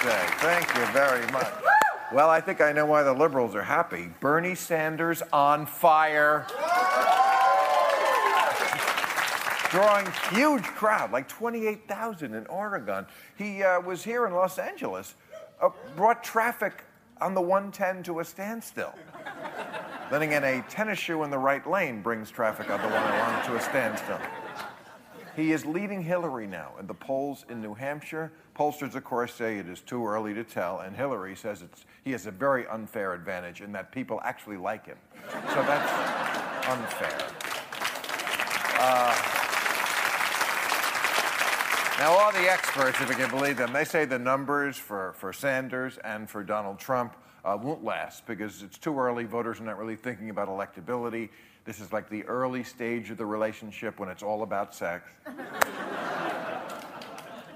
Thank you very much. Well, I think I know why the liberals are happy. Bernie Sanders on fire. Drawing huge crowd, like 28,000 in Oregon. He uh, was here in Los Angeles, uh, brought traffic on the 110 to a standstill. then again, a tennis shoe in the right lane brings traffic on the 101 to a standstill. He is leading Hillary now in the polls in New Hampshire. Pollsters, of course, say it is too early to tell, and Hillary says it's, he has a very unfair advantage in that people actually like him. So that's unfair. Uh, now, all the experts, if you can believe them, they say the numbers for, for Sanders and for Donald Trump uh, won't last because it's too early. Voters are not really thinking about electability. This is like the early stage of the relationship when it's all about sex.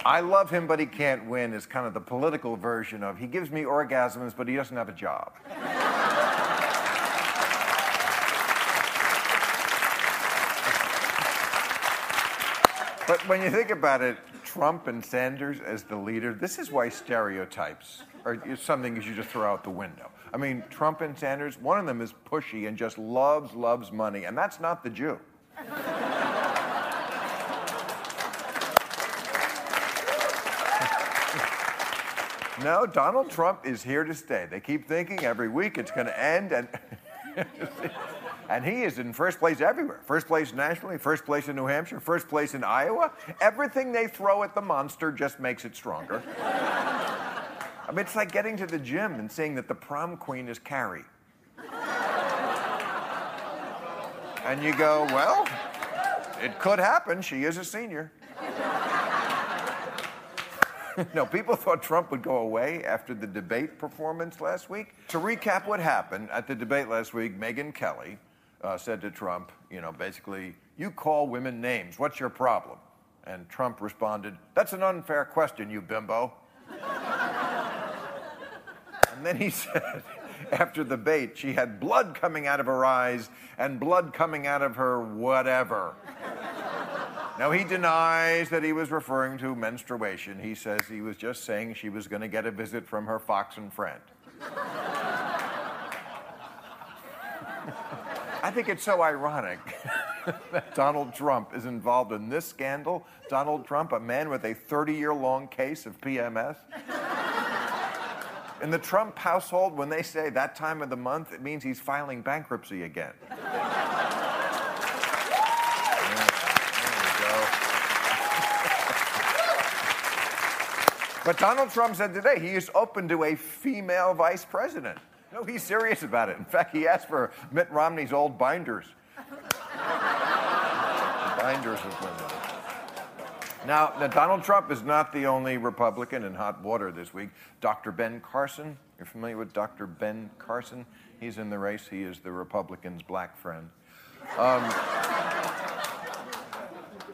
I love him, but he can't win is kind of the political version of he gives me orgasms, but he doesn't have a job. But when you think about it, Trump and Sanders as the leader, this is why stereotypes are something you should just throw out the window. I mean, Trump and Sanders, one of them is pushy and just loves, loves money, and that's not the Jew. no, Donald Trump is here to stay. They keep thinking every week it's going to end, and and he is in first place everywhere. First place nationally, first place in New Hampshire, first place in Iowa. Everything they throw at the monster just makes it stronger. I mean, it's like getting to the gym and seeing that the prom queen is Carrie. And you go, well, it could happen. She is a senior. no, people thought Trump would go away after the debate performance last week. To recap what happened at the debate last week, Megyn Kelly uh, said to Trump, you know, basically, you call women names. What's your problem? And Trump responded, that's an unfair question, you bimbo. And then he said, after the bait, she had blood coming out of her eyes and blood coming out of her whatever. Now, he denies that he was referring to menstruation. He says he was just saying she was going to get a visit from her fox and friend. I think it's so ironic that Donald Trump is involved in this scandal. Donald Trump, a man with a 30 year long case of PMS. In the Trump household, when they say that time of the month, it means he's filing bankruptcy again. But Donald Trump said today he is open to a female vice president. No, he's serious about it. In fact, he asked for Mitt Romney's old binders. binders of women. Now, now, Donald Trump is not the only Republican in hot water this week. Dr. Ben Carson, you're familiar with Dr. Ben Carson? He's in the race. He is the Republicans' black friend. Um,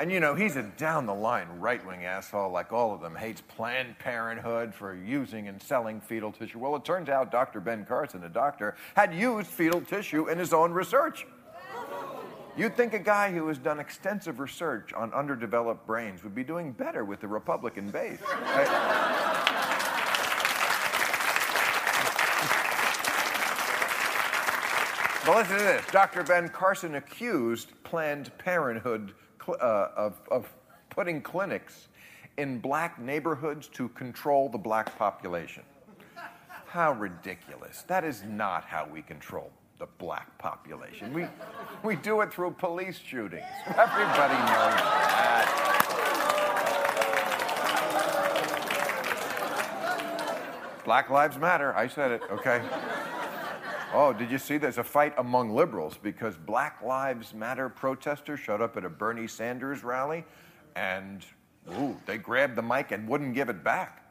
and you know, he's a down the line right wing asshole like all of them, hates Planned Parenthood for using and selling fetal tissue. Well, it turns out Dr. Ben Carson, a doctor, had used fetal tissue in his own research. You'd think a guy who has done extensive research on underdeveloped brains would be doing better with the Republican base. Well, listen to this. Dr. Ben Carson accused Planned Parenthood cl- uh, of, of putting clinics in black neighborhoods to control the black population. How ridiculous. That is not how we control the black population. We, we do it through police shootings. Everybody knows that. Black Lives Matter. I said it, okay? Oh, did you see there's a fight among liberals because Black Lives Matter protesters showed up at a Bernie Sanders rally and ooh, they grabbed the mic and wouldn't give it back.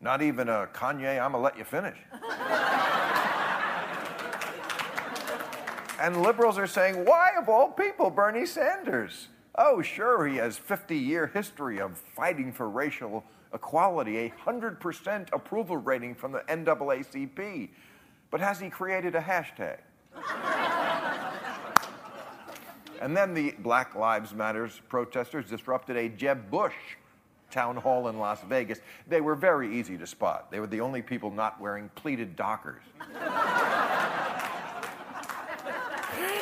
Not even a Kanye, I'm gonna let you finish. And liberals are saying, why of all people Bernie Sanders? Oh, sure, he has 50 year history of fighting for racial equality, a 100% approval rating from the NAACP. But has he created a hashtag? and then the Black Lives Matters protesters disrupted a Jeb Bush town hall in Las Vegas. They were very easy to spot. They were the only people not wearing pleated dockers.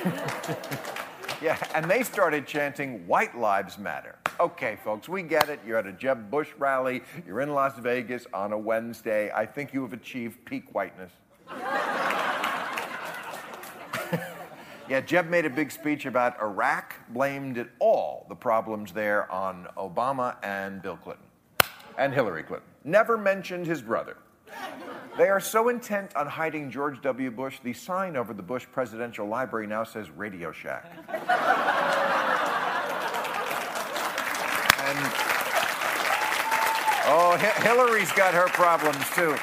yeah, and they started chanting White Lives Matter. Okay, folks, we get it. You're at a Jeb Bush rally. You're in Las Vegas on a Wednesday. I think you have achieved peak whiteness. yeah, Jeb made a big speech about Iraq, blamed it all, the problems there, on Obama and Bill Clinton and Hillary Clinton. Never mentioned his brother. They are so intent on hiding George W. Bush, the sign over the Bush Presidential Library now says Radio Shack. And oh, Hi- Hillary's got her problems too.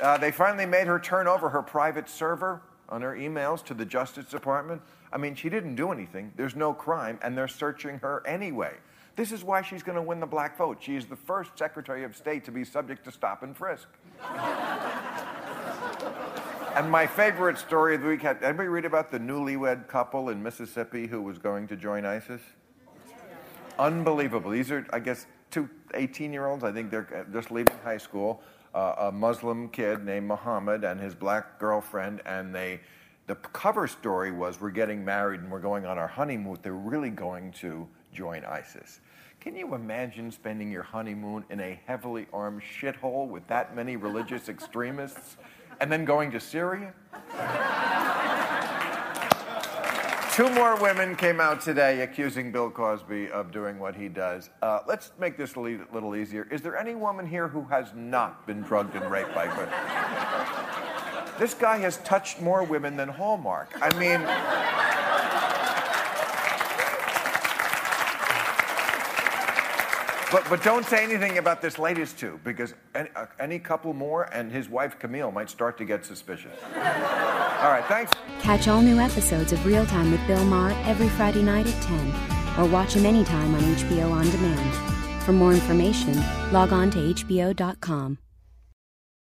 Uh, they finally made her turn over her private server on her emails to the Justice Department. I mean, she didn't do anything. There's no crime, and they're searching her anyway. This is why she's going to win the black vote. She is the first Secretary of State to be subject to stop and frisk. And my favorite story of the week had anybody read about the newlywed couple in Mississippi who was going to join ISIS? Unbelievable. These are, I guess, two 18 year olds. I think they're just leaving high school. Uh, a Muslim kid named Muhammad and his black girlfriend, and they. The cover story was we're getting married and we're going on our honeymoon. They're really going to join ISIS. Can you imagine spending your honeymoon in a heavily armed shithole with that many religious extremists and then going to Syria? Two more women came out today accusing Bill Cosby of doing what he does. Uh, let's make this a le- little easier. Is there any woman here who has not been drugged and raped by Clinton? this guy has touched more women than Hallmark. I mean, but, but don't say anything about this latest two because any, uh, any couple more and his wife Camille might start to get suspicious. All right, thanks. Catch all new episodes of Real Time with Bill Maher every Friday night at 10, or watch him anytime on HBO On Demand. For more information, log on to HBO.com.